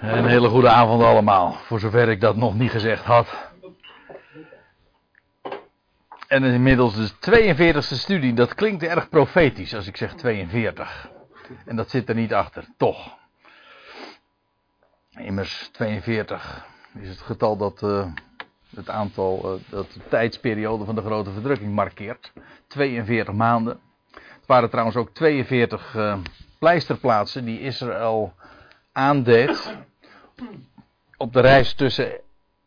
Een hele goede avond allemaal, voor zover ik dat nog niet gezegd had. En inmiddels de 42e studie, dat klinkt erg profetisch als ik zeg 42. En dat zit er niet achter, toch. Immers 42 is het getal dat uh, het aantal, uh, dat de tijdsperiode van de grote verdrukking markeert. 42 maanden. Het waren trouwens ook 42 uh, pleisterplaatsen die Israël aandeed op de reis tussen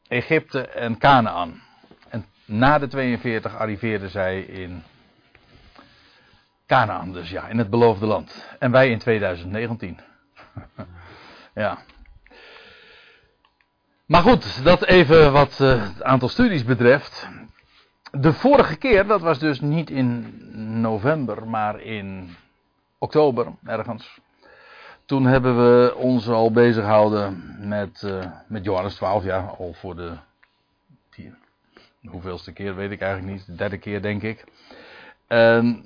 Egypte en Canaan. En na de 42 arriveerden zij in Canaan, dus ja, in het beloofde land. En wij in 2019. ja. Maar goed, dat even wat uh, het aantal studies betreft. De vorige keer, dat was dus niet in november, maar in oktober ergens. Toen hebben we ons al bezig gehouden met, uh, met Johannes 12, ja, al voor de, die, hoeveelste keer weet ik eigenlijk niet, de derde keer denk ik. En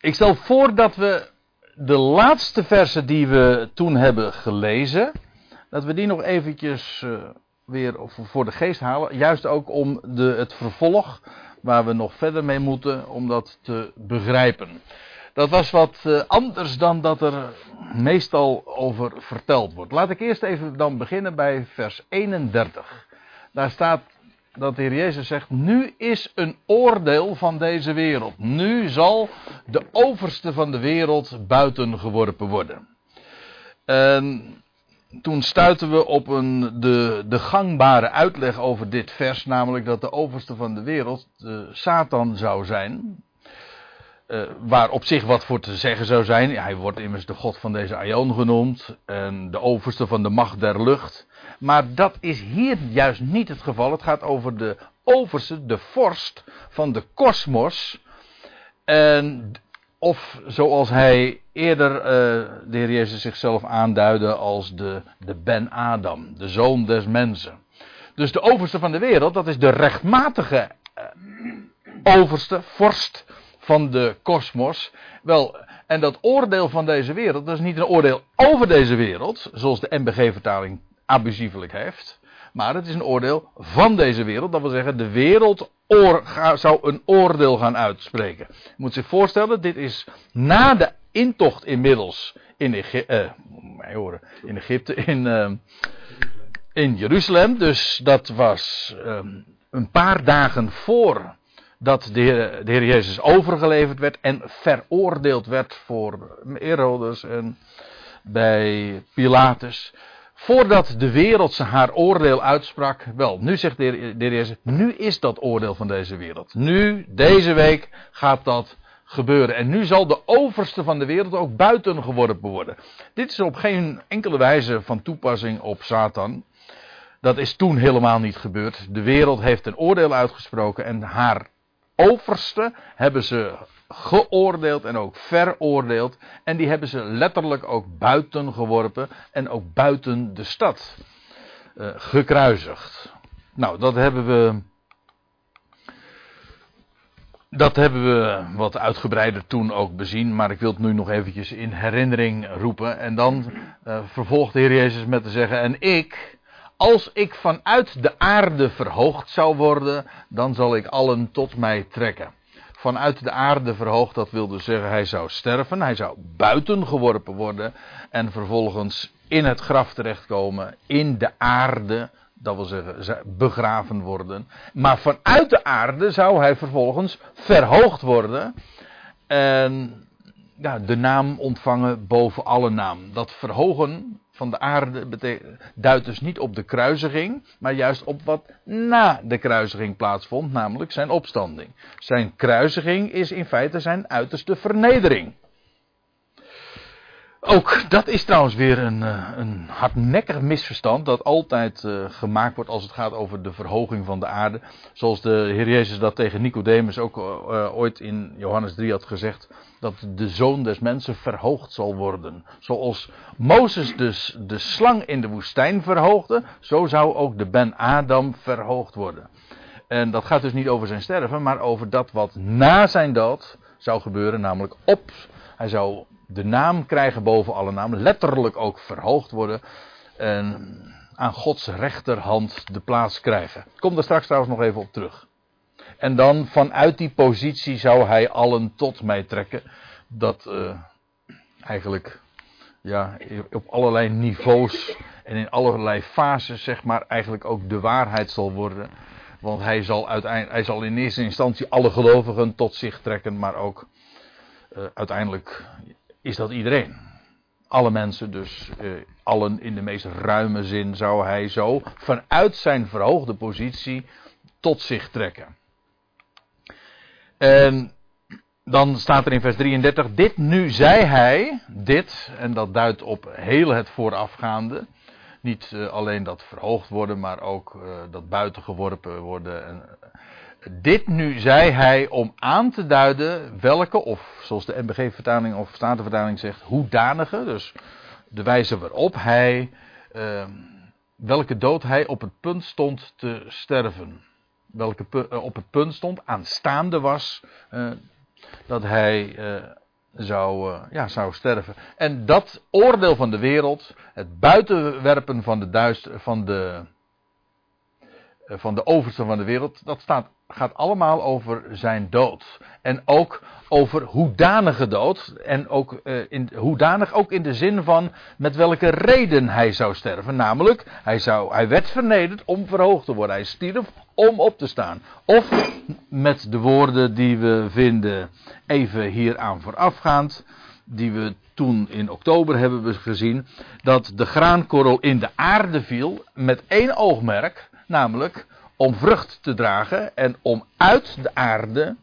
ik stel voor dat we de laatste versen die we toen hebben gelezen, dat we die nog eventjes uh, weer voor de geest halen. Juist ook om de, het vervolg, waar we nog verder mee moeten, om dat te begrijpen. Dat was wat uh, anders dan dat er meestal over verteld wordt. Laat ik eerst even dan beginnen bij vers 31. Daar staat dat de Heer Jezus zegt: Nu is een oordeel van deze wereld. Nu zal de overste van de wereld buiten geworpen worden. En toen stuiten we op een, de, de gangbare uitleg over dit vers, namelijk dat de overste van de wereld de Satan zou zijn. Uh, waar op zich wat voor te zeggen zou zijn. Hij wordt immers de god van deze aion genoemd. En de overste van de macht der lucht. Maar dat is hier juist niet het geval. Het gaat over de overste, de vorst van de kosmos. En of zoals hij eerder uh, de Heer Jezus zichzelf aanduidde als de, de Ben Adam, de zoon des mensen. Dus de overste van de wereld, dat is de rechtmatige uh, overste, vorst van de kosmos. Wel, en dat oordeel van deze wereld, dat is niet een oordeel over deze wereld, zoals de MBG-vertaling abusievelijk heeft. Maar het is een oordeel van deze wereld. Dat wil zeggen, de wereld zou een oordeel gaan uitspreken. Je moet zich voorstellen, dit is na de intocht inmiddels in, horen, in, Egypte, in, uh, in Jeruzalem. Dus dat was uh, een paar dagen voor dat de heer, de Jezus overgeleverd werd en veroordeeld werd voor Herodes en bij Pilatus. Voordat de wereld haar oordeel uitsprak, wel, nu zegt de heer, de Jezus, nu is dat oordeel van deze wereld. Nu, deze week, gaat dat gebeuren. En nu zal de overste van de wereld ook buiten geworpen worden. Dit is op geen enkele wijze van toepassing op Satan. Dat is toen helemaal niet gebeurd. De wereld heeft een oordeel uitgesproken en haar overste hebben ze geoordeeld en ook veroordeeld. En die hebben ze letterlijk ook buiten geworpen en ook buiten de stad uh, gekruisigd. Nou, dat hebben we. Dat hebben we wat uitgebreider toen ook bezien, maar ik wil het nu nog eventjes in herinnering roepen. En dan uh, vervolgt de Heer Jezus met te zeggen: En ik, als ik vanuit de aarde verhoogd zou worden, dan zal ik allen tot mij trekken vanuit de aarde verhoogd. Dat wilde zeggen, hij zou sterven, hij zou buiten geworpen worden en vervolgens in het graf terechtkomen, in de aarde, dat wil zeggen begraven worden. Maar vanuit de aarde zou hij vervolgens verhoogd worden en ja, de naam ontvangen boven alle naam. Dat verhogen van de aarde duidt dus niet op de kruisiging, maar juist op wat na de kruisiging plaatsvond, namelijk zijn opstanding. Zijn kruisiging is in feite zijn uiterste vernedering. Ook dat is trouwens weer een, eh, een hardnekkig misverstand dat altijd uh, gemaakt wordt als het gaat over de verhoging van de aarde. Zoals de Heer Jezus dat tegen Nicodemus ook uh, ooit in Johannes 3 had gezegd. Dat de zoon des mensen verhoogd zal worden. Zoals Mozes dus de slang in de woestijn verhoogde, zo zou ook de Ben Adam verhoogd worden. En dat gaat dus niet over zijn sterven, maar over dat wat na zijn dood zou gebeuren, namelijk op. Hij zou de naam krijgen boven alle namen, letterlijk ook verhoogd worden. En aan Gods rechterhand de plaats krijgen. Ik kom daar straks trouwens nog even op terug. En dan vanuit die positie zou hij allen tot mij trekken. Dat uh, eigenlijk ja, op allerlei niveaus en in allerlei fases, zeg maar, eigenlijk ook de waarheid zal worden. Want hij zal, uiteindelijk, hij zal in eerste instantie alle gelovigen tot zich trekken, maar ook uh, uiteindelijk is dat iedereen. Alle mensen, dus uh, allen in de meest ruime zin, zou hij zo vanuit zijn verhoogde positie tot zich trekken. En dan staat er in vers 33, dit nu zei hij, dit, en dat duidt op heel het voorafgaande. Niet uh, alleen dat verhoogd worden, maar ook uh, dat buiten geworpen worden. En, dit nu zei hij om aan te duiden welke, of zoals de NBG-vertaling of Statenvertaling zegt, hoedanige, dus de wijze waarop hij, ehm, welke dood hij op het punt stond te sterven. Welke op het punt stond, aanstaande was, dat hij uh, zou, ja, zou sterven. En dat oordeel van de wereld, het buitenwerpen van de, duister, van de, van de overste van de wereld, dat staat, gaat allemaal over zijn dood. En ook over hoedanige dood. En ook, in, hoedanig ook in de zin van met welke reden hij zou sterven. Namelijk, hij, zou, hij werd vernederd om verhoogd te worden. Hij stierf om op te staan. Of met de woorden die we vinden even hieraan voorafgaand, die we toen in oktober hebben gezien, dat de graankorrel in de aarde viel met één oogmerk, namelijk om vrucht te dragen en om uit de aarde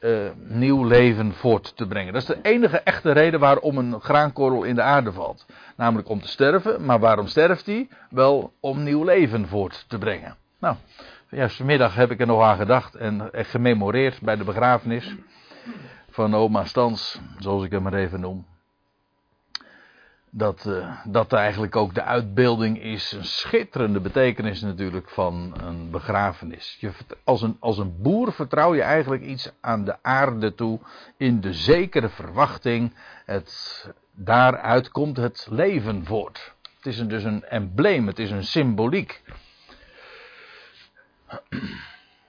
uh, nieuw leven voort te brengen. Dat is de enige echte reden waarom een graankorrel in de aarde valt. Namelijk om te sterven, maar waarom sterft hij? Wel om nieuw leven voort te brengen. Nou, Juist vanmiddag heb ik er nog aan gedacht en gememoreerd bij de begrafenis van oma Stans, zoals ik hem maar even noem. Dat, uh, dat eigenlijk ook de uitbeelding is, een schitterende betekenis natuurlijk van een begrafenis. Je, als, een, als een boer vertrouw je eigenlijk iets aan de aarde toe in de zekere verwachting, het, daaruit komt het leven voort. Het is een, dus een embleem, het is een symboliek.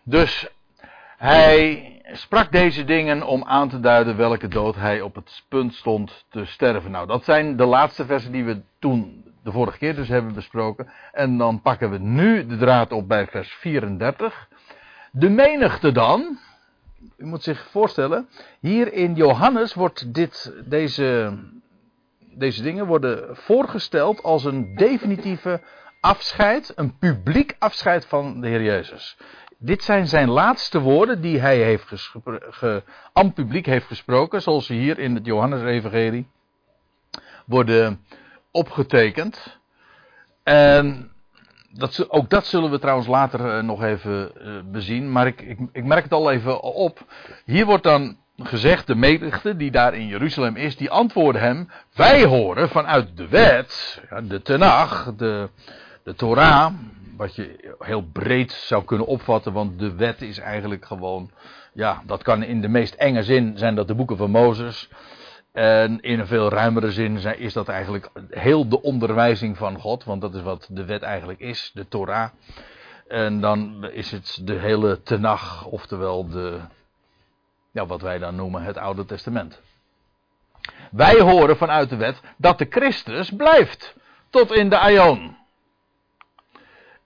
Dus hij sprak deze dingen om aan te duiden welke dood hij op het punt stond te sterven. Nou, dat zijn de laatste versen die we toen de vorige keer dus hebben besproken. En dan pakken we nu de draad op bij vers 34. De menigte dan, u moet zich voorstellen, hier in Johannes wordt dit, deze, deze dingen worden voorgesteld als een definitieve afscheid, een publiek afscheid van de Heer Jezus. Dit zijn zijn laatste woorden die hij heeft ge, aan publiek heeft gesproken, zoals ze hier in het Johannes-evangelie worden opgetekend. En dat, ook dat zullen we trouwens later uh, nog even uh, bezien, maar ik, ik, merk het al even op. Hier wordt dan gezegd, de menigte die daar in Jeruzalem is, die antwoorden hem, wij horen vanuit de wet, de Tenach, de, de Torah, wat je heel breed zou kunnen opvatten, want de wet is eigenlijk gewoon, ja, dat kan in de meest enge zin zijn dat de boeken van Mozes. En in een veel ruimere zin is dat eigenlijk heel de onderwijzing van God, want dat is wat de wet eigenlijk is, de Torah. En dan is het de hele Tenach, oftewel de, ja, wat wij dan noemen het Oude Testament. Wij horen vanuit de wet dat de Christus blijft tot in de Aion.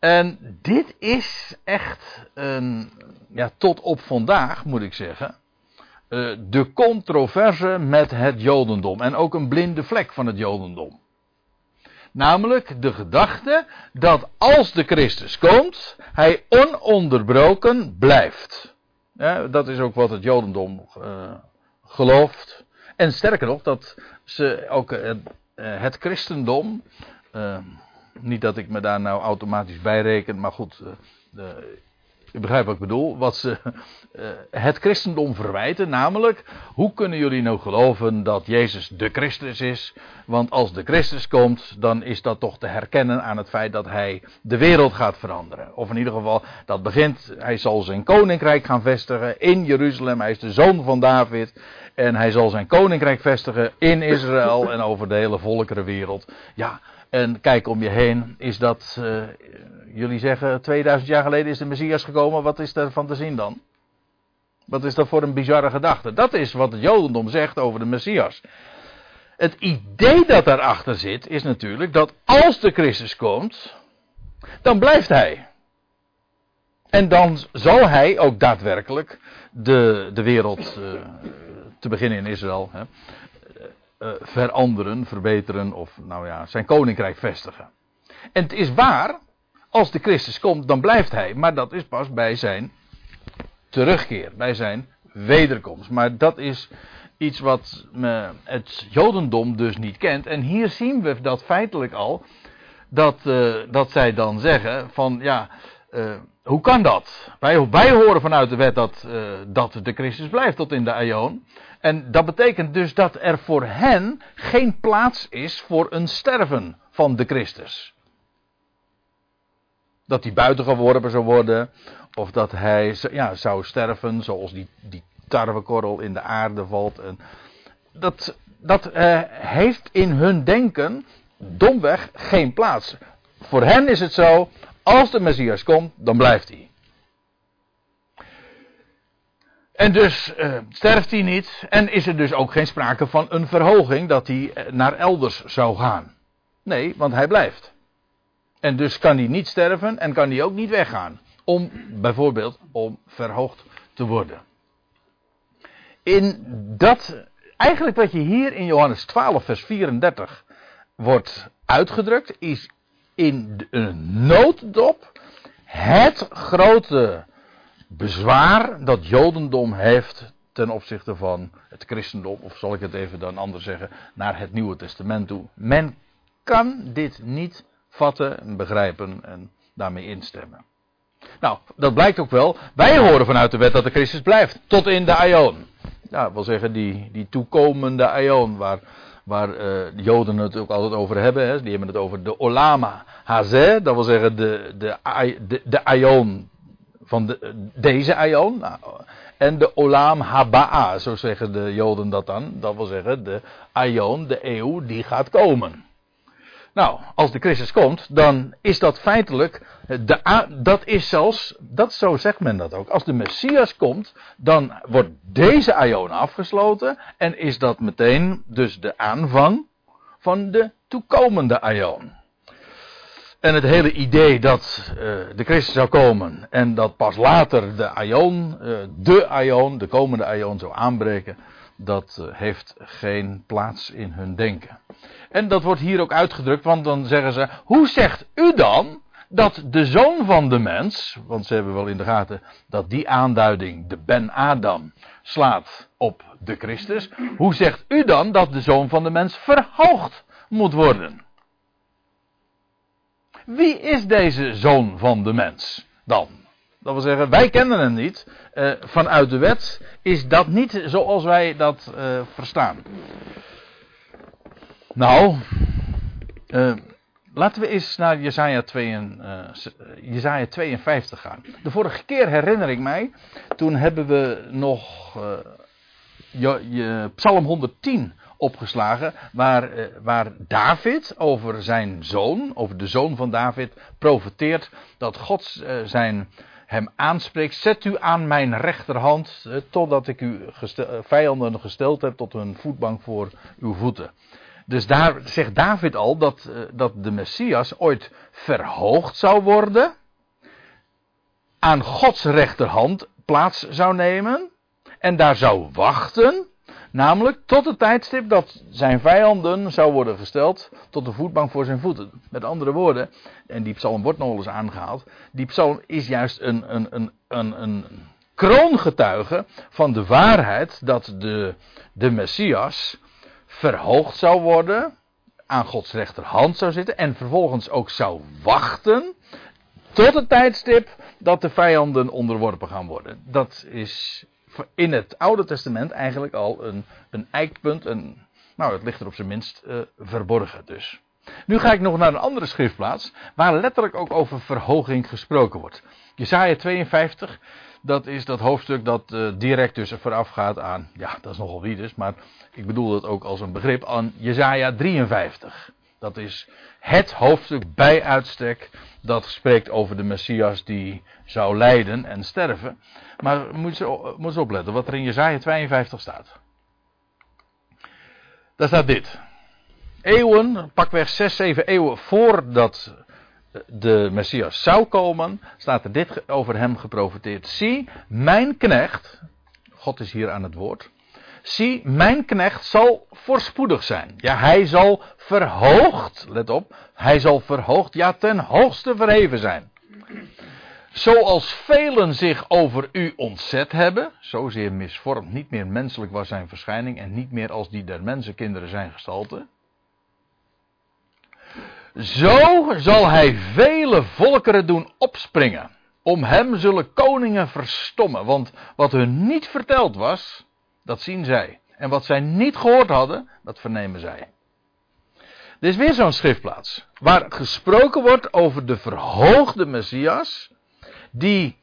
En dit is echt een, ja, tot op vandaag moet ik zeggen, uh, de controverse met het Jodendom. En ook een blinde vlek van het Jodendom. Namelijk de gedachte dat als de Christus komt, hij ononderbroken blijft. Ja, dat is ook wat het Jodendom uh, gelooft. En sterker nog, dat ze ook uh, het christendom niet dat ik me daar nou automatisch bij reken, maar goed, uh, ik begrijp wat ik bedoel. Wat ze uh, het christendom verwijten, namelijk, hoe kunnen jullie nou geloven dat Jezus de Christus is? Want als de Christus komt, dan is dat toch te herkennen aan het feit dat hij de wereld gaat veranderen. Of in ieder geval, dat begint, hij zal zijn koninkrijk gaan vestigen in Jeruzalem. Hij is de zoon van David. En hij zal zijn koninkrijk vestigen in Israël en over de hele volkerenwereld. Ja, En kijk om je heen, is dat, uh, jullie zeggen 2000 jaar geleden is de Messias gekomen, wat is daarvan te zien dan? Wat is dat voor een bizarre gedachte? Dat is wat het Jodendom zegt over de Messias. Het idee dat daarachter zit, is natuurlijk dat als de Christus komt, dan blijft hij. En dan zal hij ook daadwerkelijk de, de wereld, uh, te beginnen in Israël, hè, uh, veranderen, verbeteren of nou ja, zijn koninkrijk vestigen. En het is waar, als de Christus komt, dan blijft hij, maar dat is pas bij zijn terugkeer, bij zijn wederkomst. Maar dat is iets wat het Jodendom dus niet kent. En hier zien we dat feitelijk al, dat, uh, dat zij dan zeggen van ja, uh, hoe kan dat? Wij, horen vanuit de wet dat, dat de Christus blijft tot in de Aion. En dat betekent dus dat er voor hen geen plaats is voor een sterven van de Christus. Dat hij buiten geworpen zou worden, of dat hij ja, zou sterven zoals die, die tarwekorrel in de aarde valt. En dat dat uh, heeft in hun denken domweg geen plaats. Voor hen is het zo, als de Messias komt, dan blijft hij. En dus uh, sterft hij niet en is er dus ook geen sprake van een verhoging dat hij naar elders zou gaan. Nee, want hij blijft. En dus kan hij niet sterven en kan hij ook niet weggaan. Om bijvoorbeeld om verhoogd te worden. In dat, eigenlijk wat je hier in Johannes 12 vers 34 wordt uitgedrukt, is in een nooddop het grote bezwaar dat Jodendom heeft ten opzichte van het christendom, of zal ik het even dan anders zeggen, naar het Nieuwe Testament toe. Men kan dit niet vatten en begrijpen en daarmee instemmen. Nou, dat blijkt ook wel. Wij horen vanuit de wet dat de Christus blijft, tot in de Aion. Ja, wil zeggen die, die toekomende Aion, waar, waar uh, de Joden het ook altijd over hebben. Hè. Die hebben het over de Olama Hazeh, dat wil zeggen de, de, de, de Aion van de, deze Aion. Nou, en de Olam Haba'a, zo zeggen de Joden dat dan. Dat wil zeggen de Aion, de eeuw die gaat komen. Nou, als de Christus komt, dan is dat feitelijk, de, dat is zelfs, dat, zo zegt men dat ook. Als de Messias komt, dan wordt deze Aion afgesloten en is dat meteen dus de aanvang van de toekomende Aion. En het hele idee dat uh, de Christus zou komen en dat pas later de Aion, uh, de Aion, de komende Aion zou aanbreken, dat uh, heeft geen plaats in hun denken. En dat wordt hier ook uitgedrukt, want dan zeggen ze: Hoe zegt u dan dat de zoon van de mens, want ze hebben wel in de gaten dat die aanduiding, de Ben Adam, slaat op de Christus. Hoe zegt u dan dat de zoon van de mens verhoogd moet worden? Wie is deze zoon van de mens dan? Dat wil zeggen, wij kennen hem niet. Uh, vanuit de wet is dat niet zoals wij dat uh, verstaan. Nou, uh, laten we eens naar Jezaja, 2, 52 gaan. De vorige keer herinner ik mij, toen hebben we nog Psalm 110 opgeslagen, waar, eh, waar David over zijn zoon, over de zoon van David, profeteert dat God eh, zijn, hem aanspreekt. Zet u aan mijn rechterhand, eh, totdat ik uw vijanden gesteld heb tot een voetbank voor uw voeten. Dus daar zegt David al dat, dat de Messias ooit verhoogd zou worden, aan Gods rechterhand plaats zou nemen en daar zou wachten Namelijk tot het tijdstip dat zijn vijanden zou worden gesteld tot de voetbank voor zijn voeten. Met andere woorden, en die psalm wordt nog eens aangehaald. Die psalm is juist een, een, een, een, een kroongetuige van de waarheid dat de, de Messias verhoogd zou worden. Aan Gods rechterhand zou zitten. En vervolgens ook zou wachten. Tot het tijdstip dat de vijanden onderworpen gaan worden. Dat is in het Oude Testament eigenlijk al een, een eikpunt. Een, nou, het ligt er op zijn minst uh, verborgen dus. Nu ga ik nog naar een andere schriftplaats, waar letterlijk ook over verhoging gesproken wordt. Jesaja 52, dat is dat hoofdstuk dat uh, direct dus voorafgaat aan, ja, dat is nogal wie dus, maar ik bedoel dat ook als een begrip, aan Jesaja 53. Dat is het hoofdstuk bij uitstek dat spreekt over de Messias die zou lijden en sterven. Maar moet je moet opletten wat er in Jezaja 52 staat. Daar staat dit. Eeuwen, pakweg 6, 7 eeuwen voordat de Messias zou komen, staat er dit over hem geprofiteerd. Zie, mijn knecht, God is hier aan het woord. Zie, mijn knecht zal voorspoedig zijn. Ja, hij zal verhoogd, let op, hij zal verhoogd, ja, ten hoogste verheven zijn. Zoals velen zich over u ontzet hebben, zozeer misvormd, niet meer menselijk was zijn verschijning en niet meer als die der mensenkinderen zijn gestalte. Zo zal hij vele volkeren doen opspringen. Om hem zullen koningen verstommen. Want wat hun niet verteld was, dat zien zij. En wat zij niet gehoord hadden, dat vernemen zij. Dit is weer zo'n schriftplaats. Waar gesproken wordt over de verhoogde Messias. Die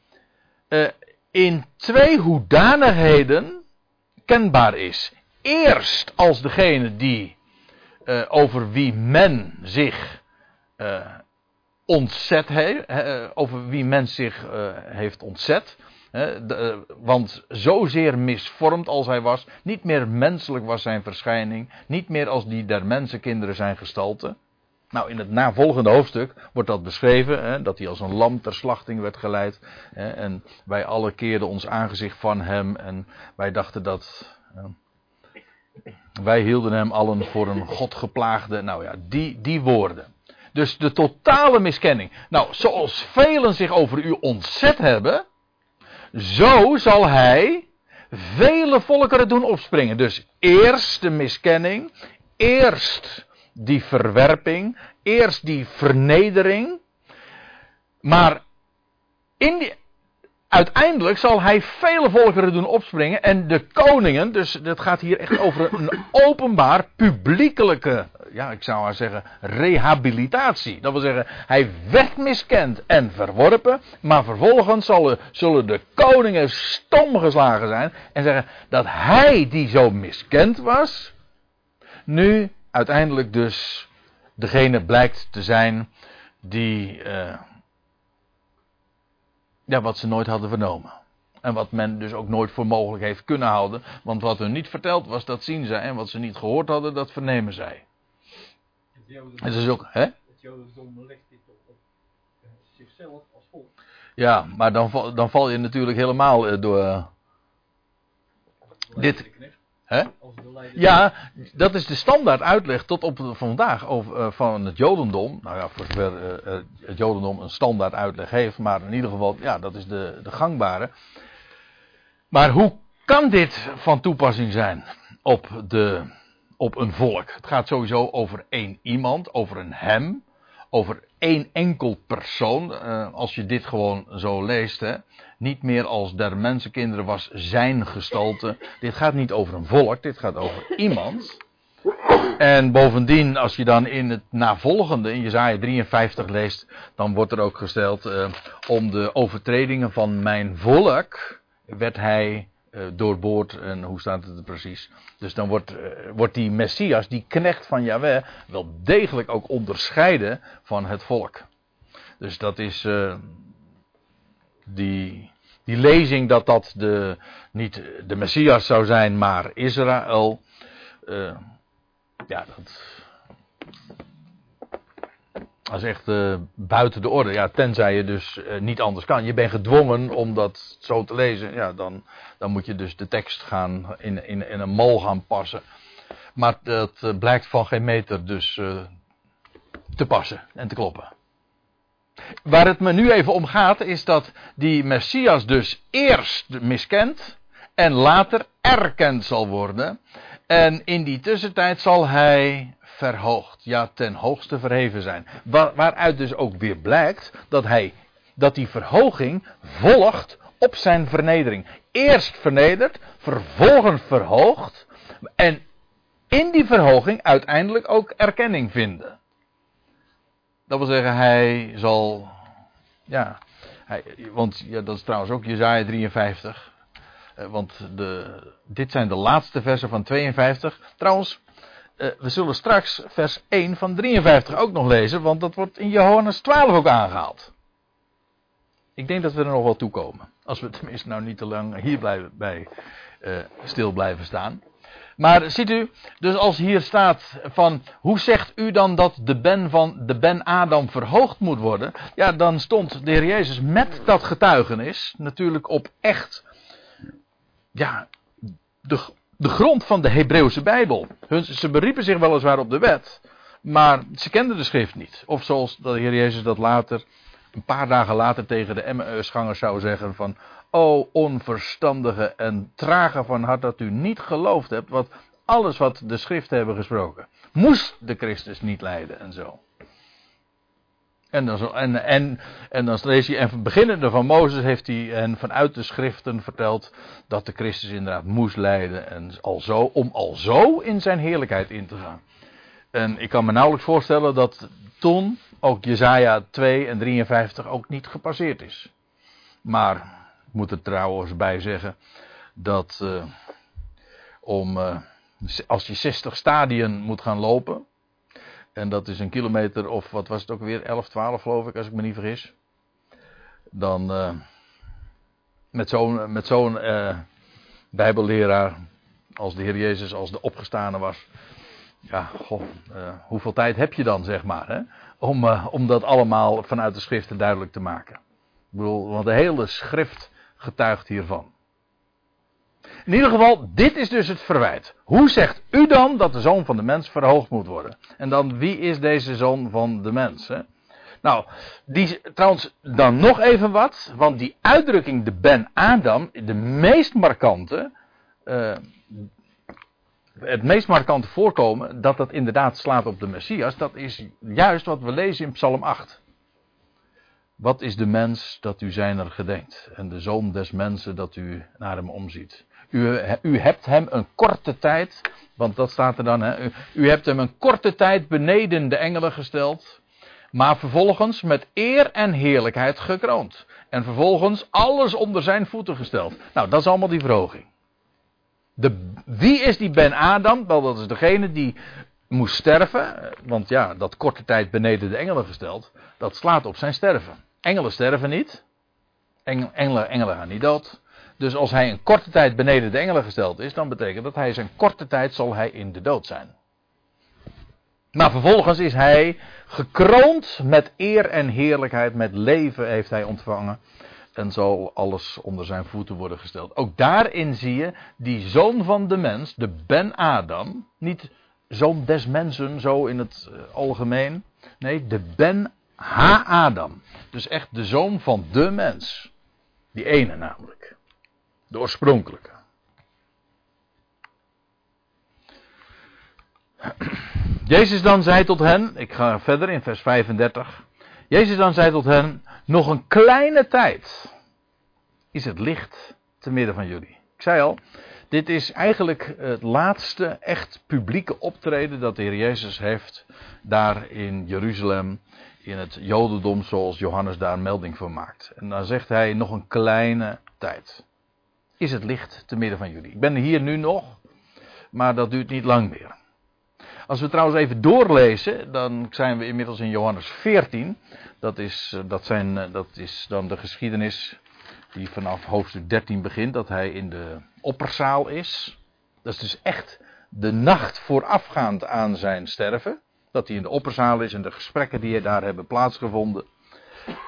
uh, in twee hoedanigheden kenbaar is. Eerst als degene die uh, over wie men zich uh, ontzet heeft, over wie men zich heeft ontzet. De, want zozeer misvormd als hij was, niet meer menselijk was zijn verschijning, niet meer als die der mensenkinderen zijn gestalte. Nou, in het navolgende hoofdstuk wordt dat beschreven, dat hij als een lam ter slachting werd geleid. En wij alle keerden ons aangezicht van hem en wij dachten dat. wij hielden hem allen voor een godgeplaagde. Nou ja, die, die woorden. Dus de totale miskenning. Nou, zoals velen zich over u ontzet hebben, zo zal hij vele volkeren doen opspringen. Dus eerst de miskenning, eerst die verwerping, eerst die vernedering. Maar in die, uiteindelijk zal hij vele volkeren doen opspringen. En de koningen, dus het gaat hier echt over een openbaar, publiekelijke, ja, ik zou maar zeggen, rehabilitatie. Dat wil zeggen, hij werd miskend en verworpen. Maar vervolgens zullen, zullen de koningen stom geslagen zijn. En zeggen dat hij die zo miskend was, nu uiteindelijk dus degene blijkt te zijn die. Uh, ja, wat ze nooit hadden vernomen. En wat men dus ook nooit voor mogelijk heeft kunnen houden. Want wat hun niet verteld was, dat zien zij. En wat ze niet gehoord hadden, dat vernemen zij. Het is ook, hè? Het Jodendom legt dit op, zichzelf als volk. Ja, maar dan, dan val je natuurlijk helemaal eh, door. dit. Hè? Ja, dat is de standaard uitleg tot op vandaag over, uh, van het Jodendom. Nou ja, voor zover uh, het Jodendom een standaard uitleg heeft, maar in ieder geval, ja, dat is de, de gangbare. Maar hoe kan dit van toepassing zijn op, de, op een volk? Het gaat sowieso over één iemand, over een hem, over één enkel persoon. Uh, als je dit gewoon zo leest, hè niet meer als der mensenkinderen was zijn gestalte. Dit gaat niet over een volk, dit gaat over iemand. En bovendien, als je dan in het navolgende, in Jezaja 53 leest, dan wordt er ook gesteld, uh, om de overtredingen van mijn volk werd hij uh, doorboord. En hoe staat het er precies? Dus dan wordt, uh, wordt die Messias, die knecht van Yahweh, wel degelijk ook onderscheiden van het volk. Dus dat is die die lezing dat dat de, niet de Messias zou zijn, maar Israël. Uh, ja, dat. Is echt uh, buiten de orde. Ja, tenzij je dus uh, niet anders kan. Je bent gedwongen om dat zo te lezen. Ja, dan, dan moet je dus de tekst gaan in, in, in een mal gaan passen. Maar dat blijkt van geen meter dus te passen en te kloppen. Waar het me nu even om gaat, is dat die Messias dus eerst miskend en later erkend zal worden. En in die tussentijd zal hij verhoogd, ja ten hoogste verheven zijn. waaruit dus ook weer blijkt dat hij, dat die verhoging volgt op zijn vernedering. Eerst vernederd, vervolgens verhoogd en in die verhoging uiteindelijk ook erkenning vinden. Dat wil zeggen, hij zal. Ja, hij, want ja, dat is trouwens ook Jezaja 53. Eh, want de, dit zijn de laatste versen van 52. Trouwens, uh, we zullen straks vers 1 van 53 ook nog lezen, want dat wordt in Johannes 12 ook aangehaald. Ik denk dat we er nog wel toe komen. Als we tenminste nou niet te lang hier blijven, bij uh, stil blijven staan. Maar ziet u, dus als hier staat van hoe zegt u dan dat de ben van de ben Adam verhoogd moet worden? Ja, dan stond de Heer Jezus met dat getuigenis natuurlijk op echt, ja, de, de grond van de Hebreeuwse Bijbel. Hun, ze beriepen zich weliswaar op de wet, maar ze kenden de schrift niet. Of zoals de Heer Jezus dat later, een paar dagen later tegen de Emmausgangers zou zeggen van, O onverstandige en trage van hart dat u niet geloofd hebt wat alles wat de schriften hebben gesproken. Moest de Christus niet lijden en zo. En dan, en, en, en dan lees je, en beginnende van Mozes heeft hij en vanuit de schriften verteld dat de Christus inderdaad moest lijden en al zo, om al zo in zijn heerlijkheid in te gaan. En ik kan me nauwelijks voorstellen dat toen ook Jezaja 2 en 53 ook niet gepasseerd is. Maar ik moet er trouwens bij zeggen dat uh, om, uh, als je 60 stadien moet gaan lopen, en dat is een kilometer of wat was het ook weer, 11, 12 geloof ik, als ik me niet vergis, dan uh, met zo'n met zo'n bijbelleraar als de Heer Jezus, als de opgestane was, ja, goh, hoeveel tijd heb je dan, zeg maar, hè? Om, om dat allemaal vanuit de schriften duidelijk te maken. Ik bedoel, want de hele schrift getuigt hiervan. In ieder geval, dit is dus het verwijt. Hoe zegt u dan dat de zoon van de mens verhoogd moet worden? En dan, wie is deze zoon van de mens? Hè? Nou, die, trouwens, dan nog even wat. Want die uitdrukking, de Ben Adam, de meest markante. Uh, het meest markante voorkomen dat dat inderdaad slaat op de Messias, dat is juist wat we lezen in Psalm 8. Wat is de mens dat u zijner gedenkt? En de zoon des mensen dat u naar hem omziet. U, u hebt hem een korte tijd, want dat staat er dan, hè, u, u hebt hem een korte tijd beneden de engelen gesteld. Maar vervolgens met eer en heerlijkheid gekroond. En vervolgens alles onder zijn voeten gesteld. Nou, dat is allemaal die verhoging. De, wie is die Ben Adam? Wel, dat is degene die moest sterven. Want ja, dat korte tijd beneden de engelen gesteld. Dat slaat op zijn sterven. Engelen sterven niet. Engelen, engelen gaan niet dood. Dus als hij een korte tijd beneden de engelen gesteld is, dan betekent dat hij zijn korte tijd zal hij in de dood zijn. Maar vervolgens is hij gekroond met eer en heerlijkheid, met leven heeft hij ontvangen. En zal alles onder zijn voeten worden gesteld. Ook daarin zie je die zoon van de mens, de Ben Adam, niet zoon des mensen zo in het eh, algemeen. Nee, de Ben Ha-Adam. Dus echt de zoon van de mens. Die ene namelijk. De oorspronkelijke. Jezus dan zei tot hen, ik ga verder in vers 35. Jezus dan zei tot hen, nog een kleine tijd is het licht te midden van jullie. Ik zei al, dit is eigenlijk het laatste echt publieke optreden dat de Heer Jezus heeft daar in Jeruzalem in het Jodendom zoals Johannes daar melding van maakt. En dan zegt hij nog een kleine tijd. Is het licht te midden van jullie. Ik ben hier nu nog, maar dat duurt niet lang meer. Als we trouwens even doorlezen, dan zijn we inmiddels in Johannes 14. Dat is, dat zijn, dat is dan de geschiedenis die vanaf hoofdstuk 13 begint, dat hij in de opperzaal is. Dat is dus echt de nacht voorafgaand aan zijn sterven. Dat hij in de opperzaal is en de gesprekken die daar hebben plaatsgevonden.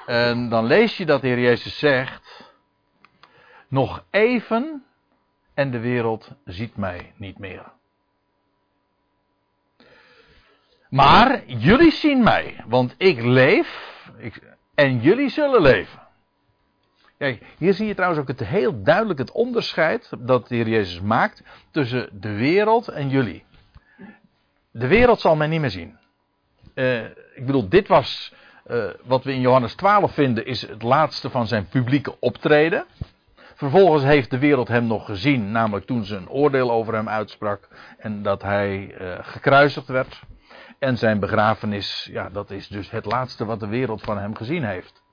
En dan lees je dat de Heer Jezus zegt: Nog even en de wereld ziet mij niet meer. Maar jullie zien mij, want ik leef ik, en jullie zullen leven. Kijk, hier zie je trouwens ook het heel duidelijk het onderscheid dat de Heer Jezus maakt tussen de wereld en jullie. De wereld zal mij niet meer zien. Uh, ik bedoel, dit was uh, wat we in Johannes 12 vinden, is het laatste van zijn publieke optreden. Vervolgens heeft de wereld hem nog gezien, namelijk toen ze een oordeel over hem uitsprak en dat hij uh, gekruisigd werd. En zijn begrafenis, ja, dat is dus het laatste wat de wereld van hem gezien heeft.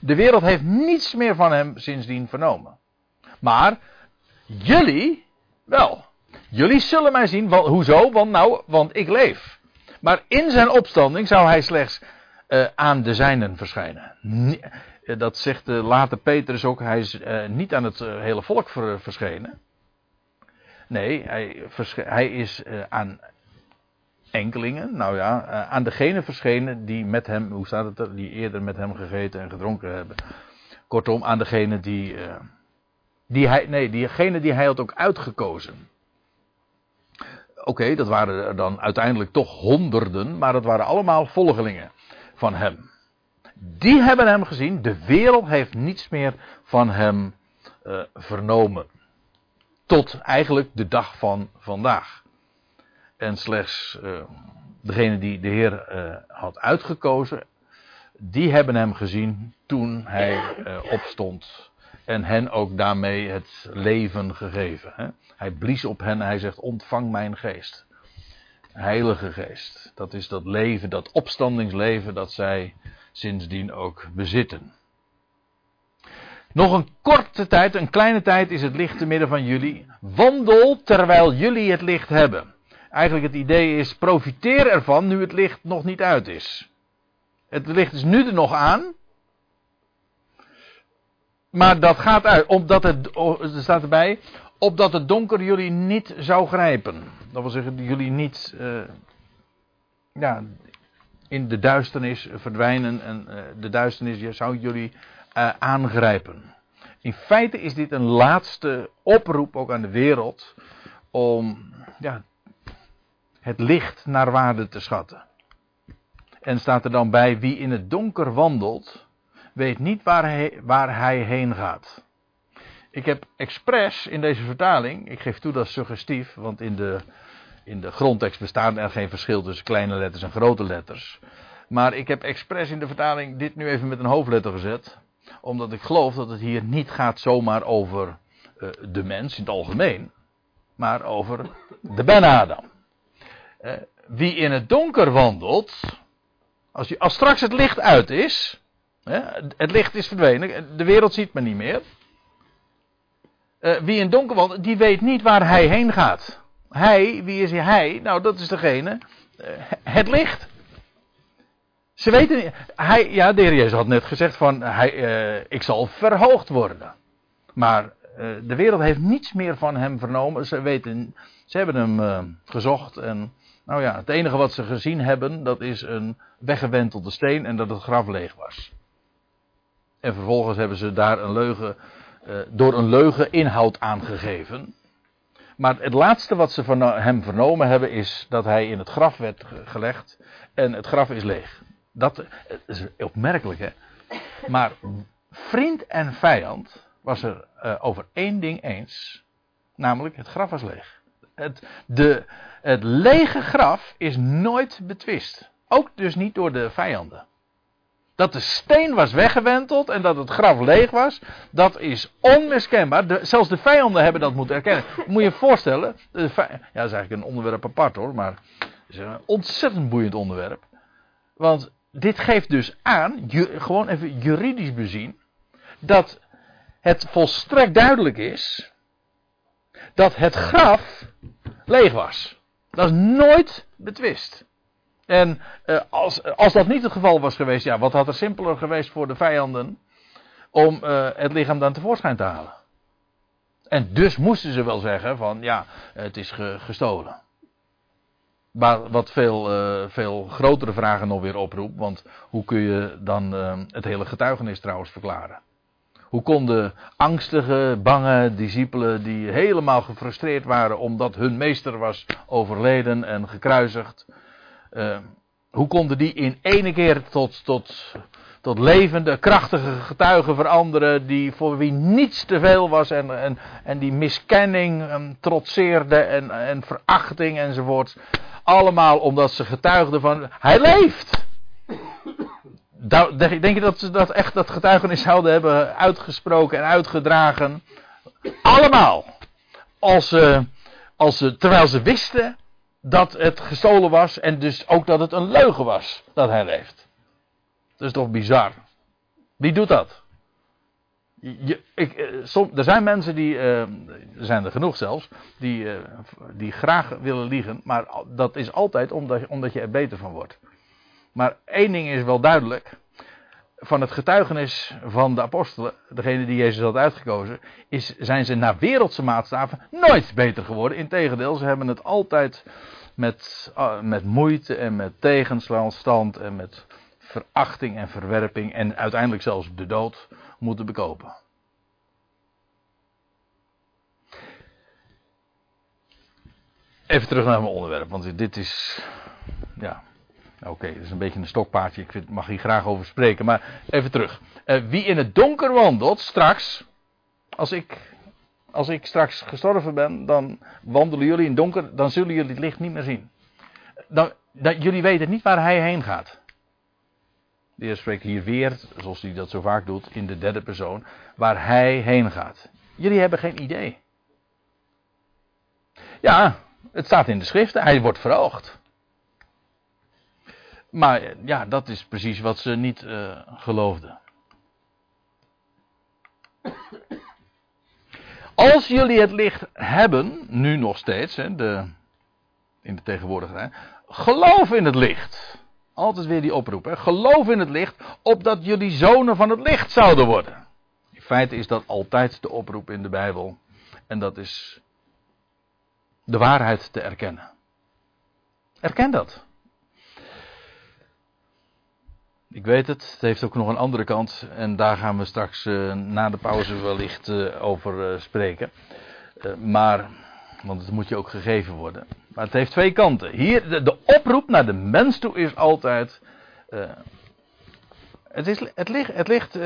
De wereld heeft niets meer van hem sindsdien vernomen. Maar jullie wel. Jullie zullen mij zien. Hoezo? Want nou, want ik leef. Maar in zijn opstanding zou hij slechts uh, aan de zijnen verschijnen. Eh, dat zegt de later Petrus ook. Hij is uh, niet aan het hele volk ver, verschenen. Nee, hij, hij is aan enkelingen. Nou ja, aan degene verschenen die met hem, hoe staat het er, die eerder met hem gegeten en gedronken hebben. Kortom, aan degene die, die hij, nee, diegene die hij had ook uitgekozen. Oké, dat waren er dan uiteindelijk toch honderden, maar dat waren allemaal volgelingen van hem. Die hebben hem gezien. De wereld heeft niets meer van hem uh, vernomen. Tot eigenlijk de dag van vandaag. En slechts uh, degene die de Heer uh, had uitgekozen, die hebben hem gezien toen hij opstond. En hen ook daarmee het leven gegeven. Hè? Hij blies op hen en hij zegt: Ontvang mijn geest. Heilige Geest. Dat is dat leven, dat opstandingsleven dat zij sindsdien ook bezitten. Nog een korte tijd, een kleine tijd is het licht te midden van jullie. Wandel terwijl jullie het licht hebben. Eigenlijk het idee is, profiteer ervan nu het licht nog niet uit is. Het licht is nu er nog aan. Maar dat gaat uit, omdat het, er staat erbij, opdat het donker jullie niet zou grijpen. Dat wil zeggen, jullie niet uh, ja, in de duisternis verdwijnen en uh, de duisternis zou jullie uh, aangrijpen. In feite is dit een laatste oproep ook aan de wereld om ja, het licht naar waarde te schatten. En staat er dan bij wie in het donker wandelt, weet niet waar hij, waar hij heen gaat. Ik heb expres in deze vertaling, ik geef toe dat suggestief, want in de, in de grondtekst bestaat er geen verschil tussen kleine letters en grote letters. Maar ik heb expres in de vertaling dit nu even met een hoofdletter gezet, omdat ik geloof dat het hier niet gaat zomaar over uh, de mens in het algemeen, maar over de Ben-Adam. Uh, wie in het donker wandelt, als, straks het licht uit is, het licht is verdwenen, de wereld ziet me niet meer. Uh, wie in donker wandelt, die weet niet waar hij heen gaat. Hij, wie is hij? Nou, dat is degene, uh, het licht. Ze weten niet, hij, ja, de heer Jezus had net gezegd van, hij, ik zal verhoogd worden. Maar de wereld heeft niets meer van hem vernomen. Ze weten, ze hebben hem gezocht en, nou ja, het enige wat ze gezien hebben, dat is een weggewentelde steen en dat het graf leeg was. En vervolgens hebben ze daar een leugen uh, door een leugen inhoud aangegeven. Maar het laatste wat ze van hem vernomen hebben is dat hij in het graf werd gelegd en het graf is leeg. Dat is opmerkelijk hè. Maar vriend en vijand was er uh, over één ding eens. Namelijk het graf was leeg. Het, de, het lege graf is nooit betwist. Ook dus niet door de vijanden. Dat de steen was weggewenteld en dat het graf leeg was, dat is onmiskenbaar. Zelfs de vijanden hebben dat moeten erkennen. Moet je je voorstellen, ja, dat is eigenlijk een onderwerp apart hoor, maar is een ontzettend boeiend onderwerp. Want dit geeft dus aan, gewoon even juridisch bezien, dat het volstrekt duidelijk is dat het graf leeg was. Dat is nooit betwist. En uh, als, als dat niet het geval was geweest, ja, wat had er simpeler geweest voor de vijanden om uh, het lichaam dan tevoorschijn te halen? En dus moesten ze wel zeggen van ja, het is ge, gestolen. Maar wat veel, uh, veel grotere vragen nog weer oproept, want hoe kun je dan het hele getuigenis trouwens verklaren? Hoe konden angstige, bange discipelen die helemaal gefrustreerd waren omdat hun meester was overleden en gekruisigd, uh, hoe konden die in ene keer tot, tot, tot levende, krachtige getuigen veranderen, die voor wie niets te veel was en, en, en die miskenning um, en, en verachting enzovoort. Allemaal omdat ze getuigden van, hij leeft! Denk je dat ze dat echt dat getuigenis zouden hebben uitgesproken en uitgedragen? Allemaal! Als, uh, als ze, terwijl ze wisten dat het gestolen was en dus ook dat het een leugen was dat hij leeft. Dat is toch bizar? Wie doet dat? Je, ik, eh, er zijn mensen die, uh, er zijn er genoeg zelfs, die, uh, die graag willen liegen, maar dat is altijd omdat, omdat je er beter van wordt. Maar één ding is wel duidelijk. Van het getuigenis van de apostelen, degene die Jezus had uitgekozen, is, zijn ze naar wereldse maatstaven nooit beter geworden. Integendeel, ze hebben het altijd met, uh, met moeite en met tegenstand en met verachting en verwerping en uiteindelijk zelfs de dood moeten bekopen. Even terug naar mijn onderwerp, want dit is. Ja. Oké, dit is een beetje een stokpaardje. Ik vind, mag hier graag over spreken. Maar even terug. Uh, wie in het donker wandelt, straks. Als ik, als ik straks gestorven ben, dan wandelen jullie in donker. Dan zullen jullie het licht niet meer zien. Dan, dan, jullie weten niet waar hij heen gaat. De Heer spreekt hier weer, zoals hij dat zo vaak doet, in de derde persoon, waar hij heen gaat. Jullie hebben geen idee. Ja, het staat in de schriften, hij wordt verhoogd. Maar ja, dat is precies wat ze niet uh, geloofden. Als jullie het licht hebben, nu nog steeds, hè, de, in de tegenwoordigheid, geloof in het licht. Altijd weer die oproep. Hè. Geloof in het licht, opdat jullie zonen van het licht zouden worden. In feite is dat altijd de oproep in de Bijbel. En dat is de waarheid te erkennen. Erken dat. Ik weet het, het heeft ook nog een andere kant. En daar gaan we straks uh, na de pauze wellicht uh, over uh, spreken. maar, want het moet je ook gegeven worden. Maar het heeft twee kanten. Hier, de, de oproep naar de mens toe is altijd. Het, is, het ligt, het ligt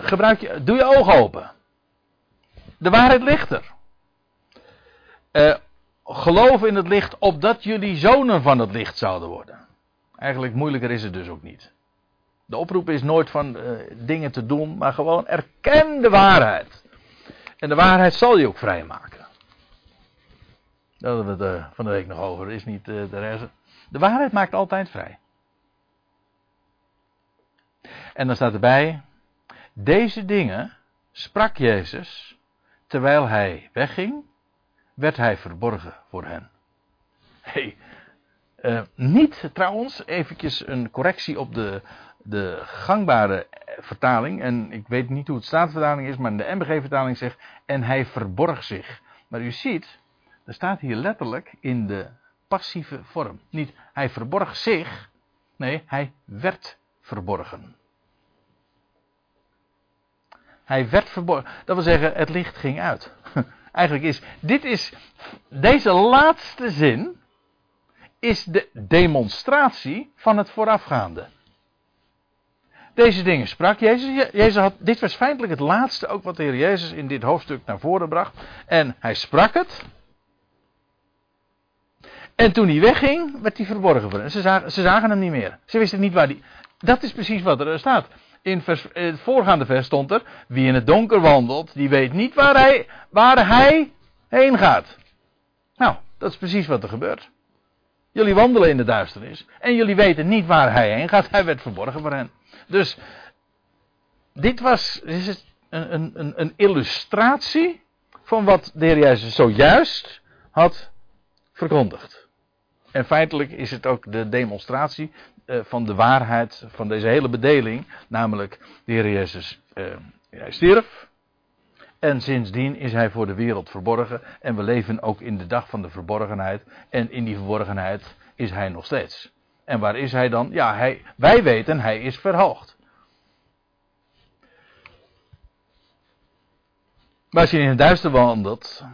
gebruik je, doe je ogen open. De waarheid ligt er. Geloof in het licht opdat jullie zonen van het licht zouden worden. Eigenlijk moeilijker is het dus ook niet. De oproep is nooit van dingen te doen, maar gewoon erken de waarheid. En de waarheid zal je ook vrijmaken. Daar hadden we het uh, van de week nog over. Is niet uh, de rest. De waarheid maakt altijd vrij. En dan staat erbij. Deze dingen sprak Jezus. Terwijl hij wegging, werd hij verborgen voor hen. Hey, niet trouwens, eventjes een correctie op de, de gangbare vertaling. En ik weet niet hoe het staatvertaling is, maar in de MBG-vertaling zegt. En hij verborg zich. Maar u ziet, er staat hier letterlijk in de passieve vorm. Niet hij verborg zich, nee, hij werd verborgen. Hij werd verborgen. Dat wil zeggen, het licht ging uit. Eigenlijk is, dit is, deze laatste zin is de demonstratie van het voorafgaande. Deze dingen sprak Jezus. Jezus had, dit was feitelijk het laatste ook wat de Heer Jezus in dit hoofdstuk naar voren bracht. En hij sprak het. En toen hij wegging, werd hij verborgen voor hen. Ze zagen, hem niet meer. Ze wisten niet waar hij. Dat is precies wat er staat. In, in het voorgaande vers stond er: Wie in het donker wandelt, die weet niet waar hij, waar hij heen gaat. Nou, dat is precies wat er gebeurt. Jullie wandelen in de duisternis. En jullie weten niet waar hij heen gaat. Hij werd verborgen voor hen. Dus dit was is een, een, een illustratie van wat de Heer Jezus zojuist had verkondigd. En feitelijk is het ook de demonstratie uh, van de waarheid van deze hele bedeling. Namelijk, de Heer Jezus, uh, hij stierf. En sindsdien is hij voor de wereld verborgen. En we leven ook in de dag van de verborgenheid. En in die verborgenheid is hij nog steeds. En waar is hij dan? Ja, hij, wij weten, hij is verhoogd. Maar als je in het duister wandelt,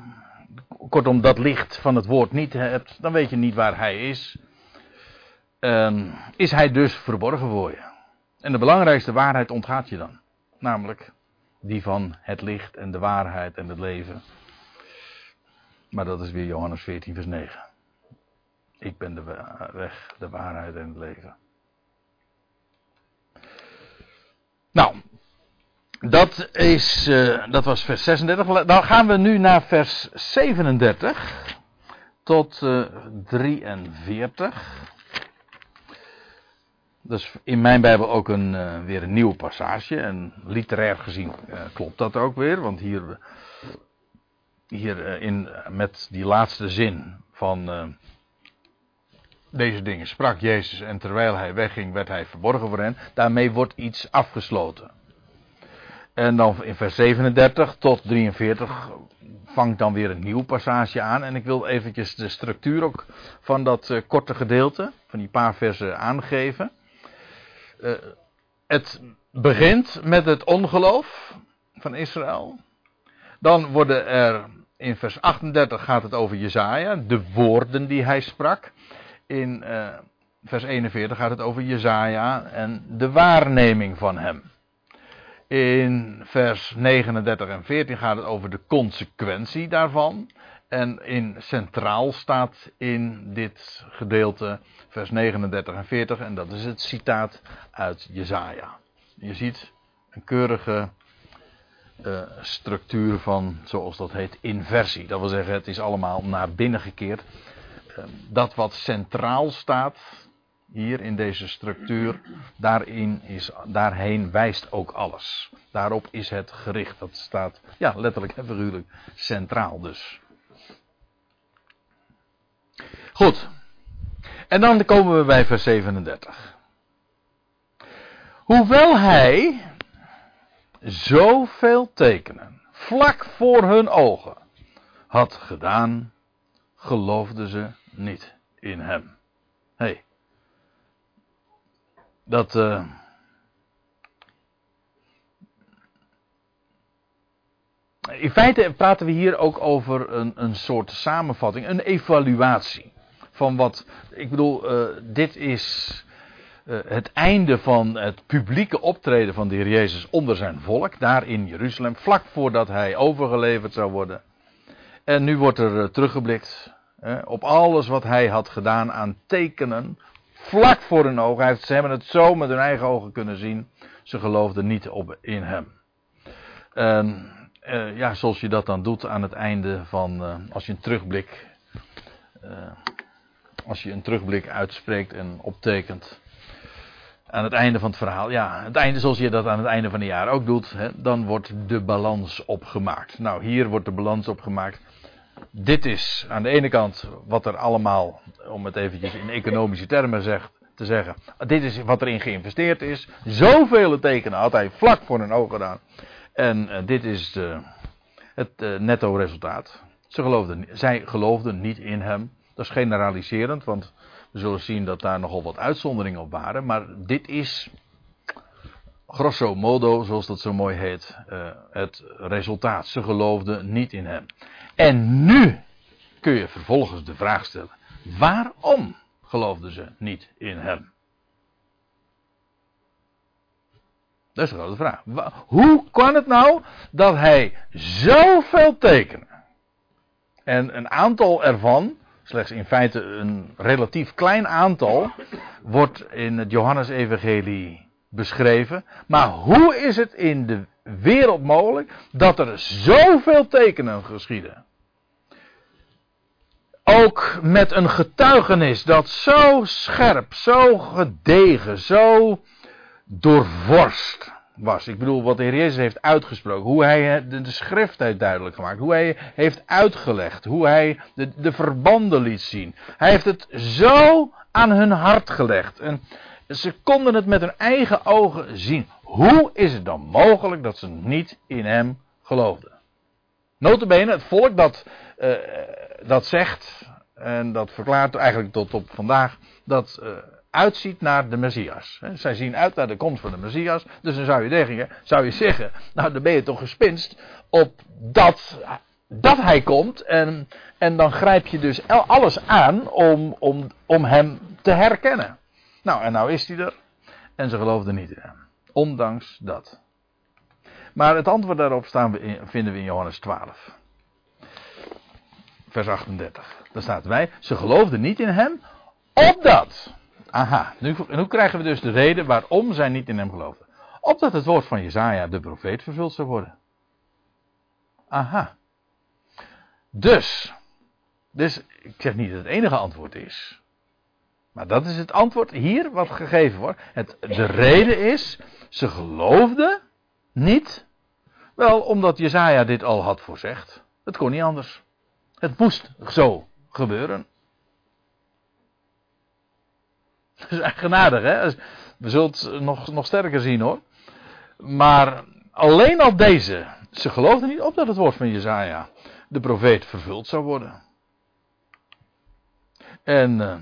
kortom dat licht van het woord niet hebt, dan weet je niet waar hij is. Um, is hij dus verborgen voor je. En de belangrijkste waarheid ontgaat je dan. Namelijk die van het licht en de waarheid en het leven. Maar dat is weer Johannes 14, vers 9. Ik ben de weg, de waarheid en het leven. Nou, dat, is, uh, dat was vers 36. Dan gaan we nu naar vers 37 tot uh, 43. Is in mijn Bijbel ook een, uh, weer een nieuwe passage. En literair gezien uh, klopt dat ook weer. Want hier, hier uh, in, met die laatste zin van deze dingen sprak Jezus en terwijl hij wegging werd hij verborgen voor hen. Daarmee wordt iets afgesloten. En dan in vers 37 tot 43 vangt dan weer een nieuw passage aan. En ik wil eventjes de structuur ook van dat korte gedeelte, van die paar versen aangeven. Uh, het begint met het ongeloof van Israël. Dan worden er, in vers 38 gaat het over Jezaja, de woorden die hij sprak. In uh, vers 41 gaat het over Jezaja en de waarneming van hem. In vers 39 en 14 gaat het over de consequentie daarvan. En in centraal staat in dit gedeelte vers 39 en 40 en dat is het citaat uit Jezaja. Je ziet een keurige uh, structuur van, zoals dat heet, inversie. Dat wil zeggen, het is allemaal naar binnen gekeerd. Uh, dat wat centraal staat, hier in deze structuur, daarin is, daarheen wijst ook alles. Daarop is het gericht. Dat staat, ja, letterlijk en figuurlijk centraal dus. Goed. En dan komen we bij vers 37. Hoewel hij zoveel tekenen vlak voor hun ogen had gedaan, geloofden ze niet in hem. Hey, dat. Uh, in feite praten we hier ook over een, een soort samenvatting, een evaluatie. Van wat. Ik bedoel, uh, dit is. Uh, het einde van het publieke optreden van de Heer Jezus onder zijn volk, daar in Jeruzalem, vlak voordat hij overgeleverd zou worden. En nu wordt er teruggeblikt op alles wat hij had gedaan aan tekenen, vlak voor hun ogen. Ze hebben het zo met hun eigen ogen kunnen zien. Ze geloofden niet op, in hem. En, uh, ja, zoals je dat dan doet aan het einde van, uh, als je een terugblik, uh, als je een terugblik uitspreekt en optekent. Aan het einde van het verhaal, ja, het einde zoals je dat aan het einde van het jaar ook doet, hè, dan wordt de balans opgemaakt. Nou, hier wordt de balans opgemaakt dit is aan de ene kant wat er allemaal, om het eventjes in economische termen zegt, te zeggen. Dit is wat erin geïnvesteerd is. Zoveel tekenen had hij vlak voor hun ogen gedaan. En uh, dit is de, het uh, netto resultaat. Ze geloofden, zij geloofden niet in hem. Dat is generaliserend, want we zullen zien dat daar nogal wat uitzonderingen op waren. Maar dit is, grosso modo, zoals dat zo mooi heet, uh, het resultaat. Ze geloofden niet in hem. En nu kun je vervolgens de vraag stellen: waarom geloofden ze niet in hem? Dat is de grote vraag. Hoe kan het nou dat hij zoveel tekenen en een aantal ervan, slechts in feite een relatief klein aantal, wordt in het Johannesevangelie beschreven. Maar hoe is het in de wereld mogelijk dat er zoveel tekenen geschieden? ook met een getuigenis dat zo scherp, zo gedegen, zo doorvorst was. Ik bedoel, wat de Heer Jezus heeft uitgesproken, hoe hij de, de schrift heeft duidelijk gemaakt, hoe hij heeft uitgelegd, hoe hij de, de verbanden liet zien. Hij heeft het zo aan hun hart gelegd. En ze konden het met hun eigen ogen zien. Hoe is het dan mogelijk dat ze niet in hem geloofden? Notabene, het volk dat uh, dat zegt, en dat verklaart eigenlijk tot op vandaag, dat uh, uitziet naar de Messias. Zij zien uit naar de komst van de Messias. Dus dan zou je, denken, zou je zeggen, nou dan ben je toch gespinst op dat, dat hij komt. En, en dan grijp je dus alles aan om, om, om hem te herkennen. Nou, en nou is hij er. En ze geloofden niet in hem. Ondanks dat. Maar het antwoord daarop staan we in, vinden we in Johannes 12 vers 38. Daar staat wij, ze geloofden niet in hem, opdat. Aha, nu, hoe krijgen we dus de reden waarom zij niet in hem geloofden? Opdat het woord van Jezaja, de profeet, vervuld zou worden. Aha. Dus, dus, ik zeg niet dat het enige antwoord is. Maar dat is het antwoord hier wat gegeven wordt. Het, de reden is, ze geloofden niet. Wel, omdat Jezaja dit al had voorzegd. Het kon niet anders. Het moest zo gebeuren. Dat is eigenaardig, hè? We zullen het nog, nog sterker zien, hoor. Maar alleen al deze. Ze geloofden niet op dat het woord van Jezaja, de profeet, vervuld zou worden. En uh,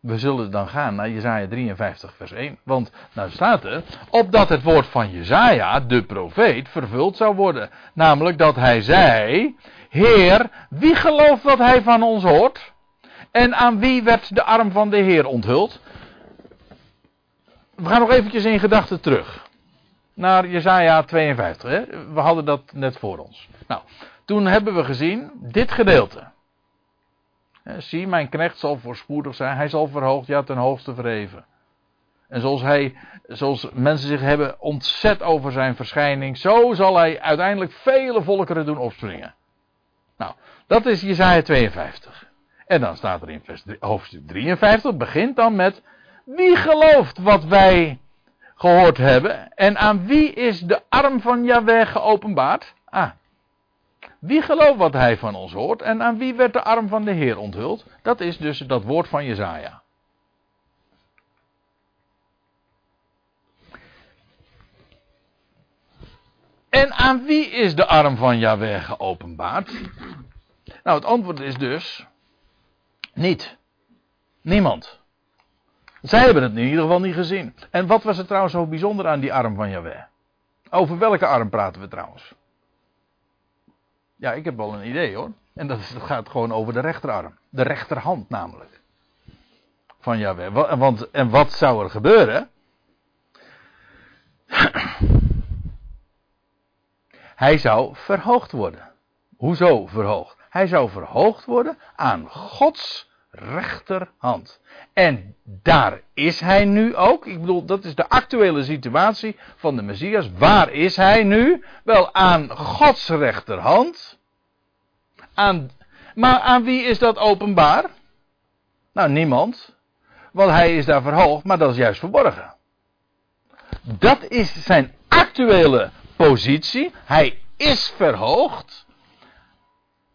we zullen dan gaan naar Jezaja 53 vers 1. Want nou staat er, opdat het woord van Jezaja, de profeet, vervuld zou worden. Namelijk dat hij zei, Heer, wie gelooft dat hij van ons hoort? En aan wie werd de arm van de Heer onthuld? We gaan nog eventjes in gedachten terug. Naar Jezaja 52. Hè? We hadden dat net voor ons. Nou, toen hebben we gezien dit gedeelte. Zie, mijn knecht zal voorspoedig zijn. Hij zal verhoogd, ja, ten hoogste verheven. En zoals, hij, zoals mensen zich hebben ontzet over zijn verschijning, zo zal hij uiteindelijk vele volkeren doen opspringen. Nou, dat is Jezaja 52. En dan staat er in vers, hoofdstuk 53, begint dan met, wie gelooft wat wij gehoord hebben en aan wie is de arm van Yahweh geopenbaard? Ah, wie gelooft wat hij van ons hoort en aan wie werd de arm van de Heer onthuld? Dat is dus dat woord van Jezaja. En aan wie is de arm van Yahweh geopenbaard? Nou, het antwoord is dus niet. Niemand. Zij hebben het in ieder geval niet gezien. En wat was er trouwens zo bijzonder aan die arm van Yahweh? Over welke arm praten we trouwens? Ja, ik heb wel een idee hoor. En dat, gaat gewoon over de rechterarm. De rechterhand namelijk. Van Yahweh. Want, en wat zou er gebeuren? Hij zou verhoogd worden. Hoezo verhoogd? Hij zou verhoogd worden aan Gods rechterhand. En daar is hij nu ook. Ik bedoel, dat is de actuele situatie van de Messias. Waar is hij nu? Wel aan Gods rechterhand. Aan, maar aan wie is dat openbaar? Nou, niemand. Want hij is daar verhoogd, maar dat is juist verborgen. Dat is zijn actuele positie. Hij is verhoogd.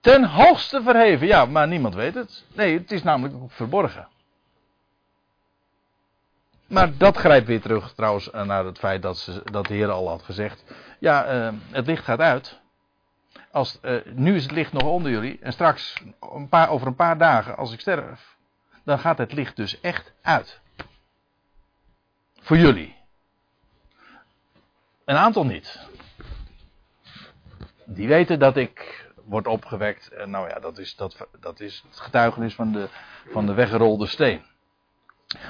Ten hoogste verheven. Ja, maar niemand weet het. Nee, het is namelijk verborgen. Maar dat grijpt weer terug trouwens naar het feit dat, ze, dat de Heer al had gezegd. Ja, uh, het licht gaat uit. Als, uh, nu is het licht nog onder jullie. En straks, een paar, over een paar dagen, als ik sterf. Dan gaat het licht dus echt uit. Voor jullie. Een aantal niet. Die weten dat ik wordt opgewekt. En nou ja, dat is, dat, dat is het getuigenis van de, van de weggerolde steen.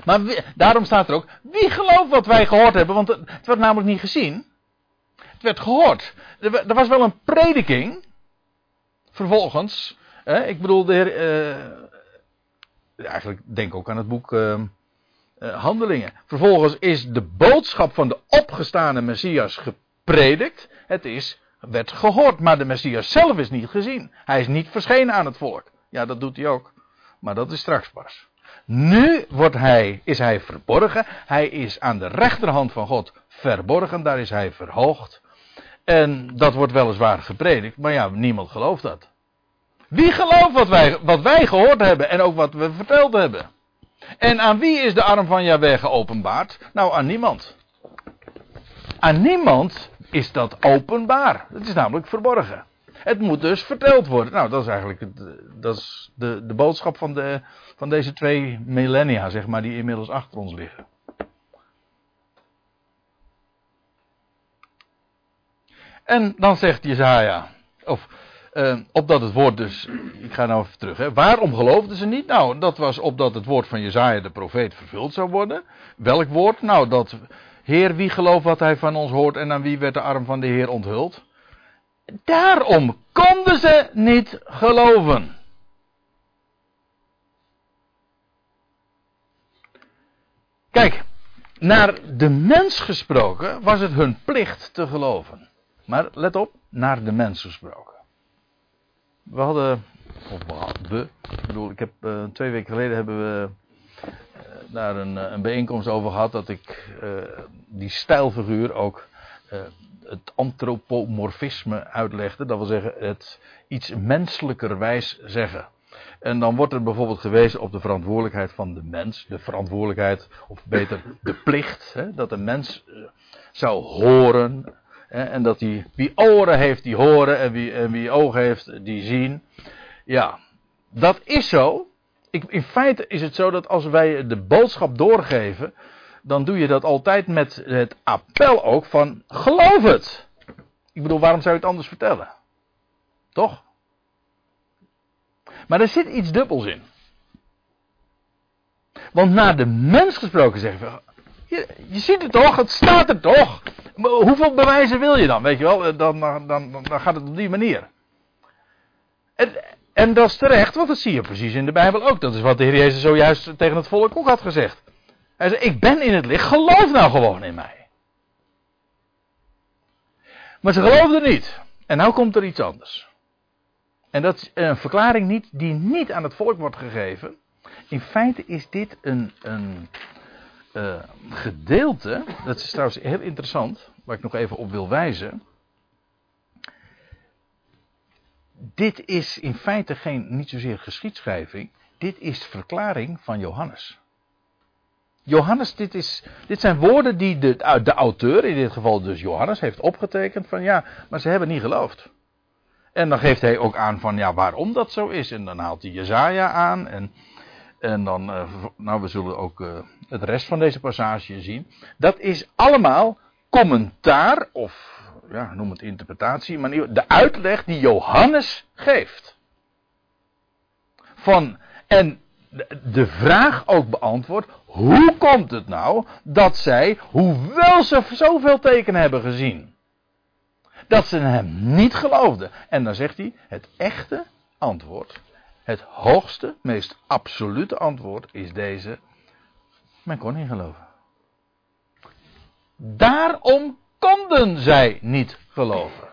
Maar daarom staat er ook, wie gelooft wat wij gehoord hebben? Want het, werd namelijk niet gezien. Het werd gehoord. Er, was wel een prediking. Vervolgens. ik bedoel, de heer, uh, eigenlijk denk ook aan het boek uh, Handelingen. Vervolgens is de boodschap van de opgestane Messias gepredikt. Het is werd gehoord, maar de Messias zelf is niet gezien. Hij is niet verschenen aan het volk. Ja, dat doet hij ook. Maar dat is straks pas. Nu wordt hij, is hij verborgen. Hij is aan de rechterhand van God verborgen. Daar is hij verhoogd. En dat wordt weliswaar gepredikt. Maar ja, niemand gelooft dat. Wie gelooft wat wij, wat wij gehoord hebben en ook wat we verteld hebben? En aan wie is de arm van Jahweh geopenbaard? Nou, aan niemand. Aan niemand is dat openbaar. Het is namelijk verborgen. Het moet dus verteld worden. Nou, dat is eigenlijk het, dat is de, de boodschap van, de, van deze twee millennia, zeg maar, die inmiddels achter ons liggen. En dan zegt Jezaja, of uh, opdat het woord dus, ik ga nou even terug, hè. waarom geloofden ze niet? Nou, dat was opdat het woord van Jezaja de profeet vervuld zou worden. Welk woord? Nou, dat Heer, wie gelooft wat hij van ons hoort en aan wie werd de arm van de Heer onthuld? Daarom konden ze niet geloven. Kijk, naar de mens gesproken was het hun plicht te geloven. Maar let op, naar de mens gesproken. We hadden Of we. Ik bedoel, ik heb, uh, twee weken geleden hebben we daar een, een, bijeenkomst over gehad dat ik uh, die stijlfiguur ook het antropomorfisme uitlegde. Dat wil zeggen het iets menselijkerwijs zeggen. En dan wordt er bijvoorbeeld gewezen op de verantwoordelijkheid van de mens. De verantwoordelijkheid, of beter de plicht. Hè, dat de mens zou horen en dat die, wie oren heeft, die horen. En wie, en wie ogen heeft, die zien. Ja, dat is zo. Ik, in feite is het zo dat als wij de boodschap doorgeven. Dan doe je dat altijd met het appel ook van geloof het. Ik bedoel, waarom zou je het anders vertellen? Toch? Maar er zit iets dubbels in. Want naar de mens gesproken zeggen we, je, je ziet het toch, het staat er toch. Hoeveel bewijzen wil je dan, weet je wel? Eh, dan, dan, dan, dan gaat het op die manier. En, en dat is terecht, want dat zie je precies in de Bijbel ook. Dat is wat de Heer Jezus zojuist tegen het volk ook had gezegd. Hij zei, ik ben in het licht, geloof nou gewoon in mij. Maar ze geloofden niet. En nou komt er iets anders. En dat is een verklaring niet, die niet aan het volk wordt gegeven. In feite is dit een, een, uh, gedeelte, dat is trouwens heel interessant, waar ik nog even op wil wijzen. Dit is in feite geen, niet zozeer geschiedschrijving, dit is verklaring van Johannes. Johannes, dit, is, dit zijn woorden die de, de auteur, in dit geval dus Johannes, heeft opgetekend van ja, maar ze hebben niet geloofd. En dan geeft hij ook aan van ja, waarom dat zo is. En dan haalt hij Jezaja aan en en dan, uh, nou we zullen ook uh, het rest van deze passage zien. Dat is allemaal commentaar of ja, noem het interpretatie, maar de uitleg die Johannes geeft. Van, en de vraag ook beantwoord, hoe komt het nou dat zij, hoewel ze zoveel tekenen hebben gezien, dat ze hem niet geloofden. En dan zegt hij, het echte antwoord het hoogste, meest absolute antwoord is deze. Men kon niet geloven. Daarom konden zij niet geloven.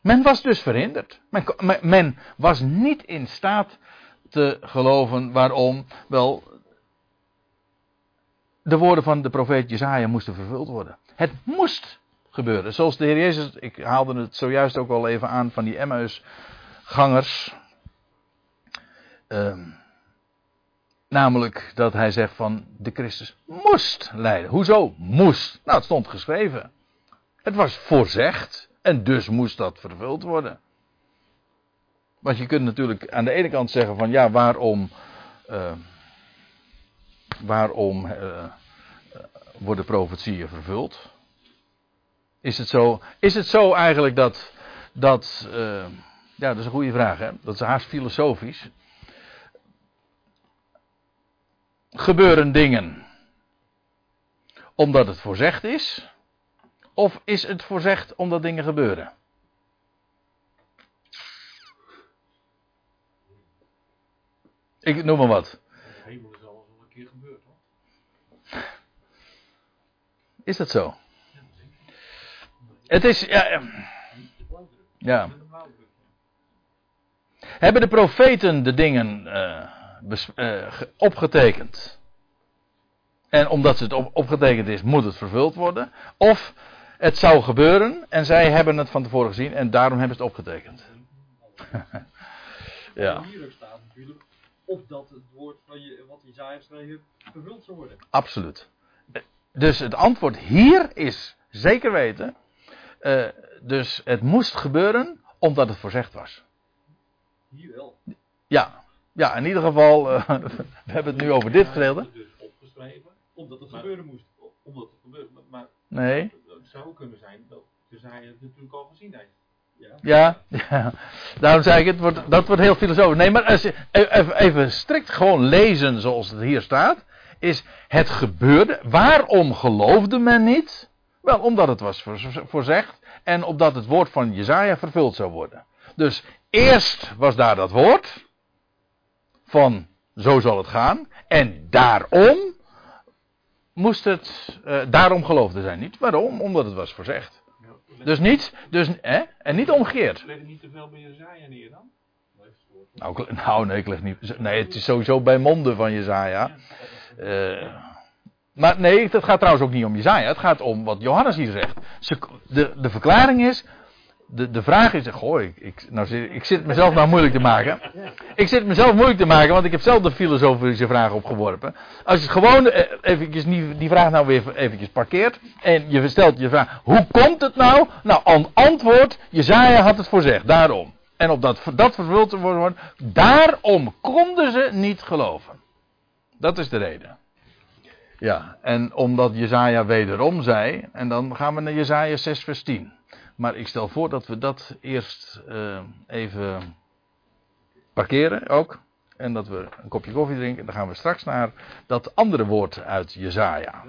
Men was dus verhinderd. Men, men, was niet in staat te geloven. Waarom? Wel, de woorden van de profeet Jezaja moesten vervuld worden. Het moest gebeuren. Zoals de Heer Jezus, ik haalde het zojuist ook al even aan van die Emmaus gangers. Um, namelijk dat hij zegt van de Christus moest lijden. Hoezo moest? Nou, het stond geschreven. Het was voorzegd en dus moest dat vervuld worden. Want je kunt natuurlijk aan de ene kant zeggen van ja, waarom, uh, waarom uh, worden profetieën vervuld? Is het zo, is het zo eigenlijk dat, dat uh, ja, dat is een goede vraag hè, dat is haast filosofisch. Gebeuren dingen omdat het voorzegd is? Of is het voorzegd omdat dingen gebeuren? Ik noem maar wat. Hemel is al een keer gebeurd. Is dat zo? Het is. Ja. ja. Hebben de profeten de dingen. Uh, opgetekend. En omdat het op, opgetekend is, moet het vervuld worden. Of het zou gebeuren en zij hebben het van tevoren gezien en daarom hebben ze het opgetekend. ja. Hier staat natuurlijk opdat het woord van je, wat Isaiah schreef vervuld zou worden. Absoluut. Dus het antwoord hier is zeker weten. Uh, dus het moest gebeuren omdat het voorzegd was. Hier wel. Ja, ja, in ieder geval, uh, we hebben het nu over dit gedeelte. Dus opgeschreven, omdat het gebeuren moest. Omdat het gebeurde, maar nee. het zou kunnen zijn dat zij het natuurlijk al gezien heeft. Ja, ja, ja. daarom zei ik, het wordt, dat wordt heel filosofisch. Nee, maar als je even, even strikt gewoon lezen zoals het hier staat, is het gebeurde. Waarom geloofde men niet? Wel, omdat het was voorzegd en opdat het woord van Jezaja vervuld zou worden. Dus eerst was daar dat woord van zo zal het gaan. En daarom moest het, uh, daarom geloofde zij niet. Waarom? Omdat het was voorzegd. dus niet, dus, hè? en niet omgekeerd. Leg niet te veel bij Jezaja neer dan? Nou, nou, nee, ik leg niet. Nee, het is sowieso bij monden van Jezaja. Eh, maar nee, het gaat trouwens ook niet om Jezaja. Het gaat om wat Johannes hier zegt. Ze, de, de verklaring is. De, de vraag is. Goh, ik, ik, nou, ik zit mezelf nou moeilijk te maken. Ik zit mezelf moeilijk te maken, want ik heb zelf de filosofische vraag opgeworpen. Als je het gewoon eh, eventjes die, die vraag nou weer eventjes parkeert. En je stelt je vraag, hoe komt het nou? Nou, an- antwoord, Jezaja had het voorzegd, daarom. En op dat, dat vervuld te worden, daarom konden ze niet geloven. Dat is de reden. Ja, en omdat Jezaja wederom zei, en dan gaan we naar Jezaja 6 vers 10. Maar ik stel voor dat we dat eerst eh, even parkeren ook. En dat we een kopje koffie drinken. En dan gaan we straks naar dat andere woord uit Jezaja.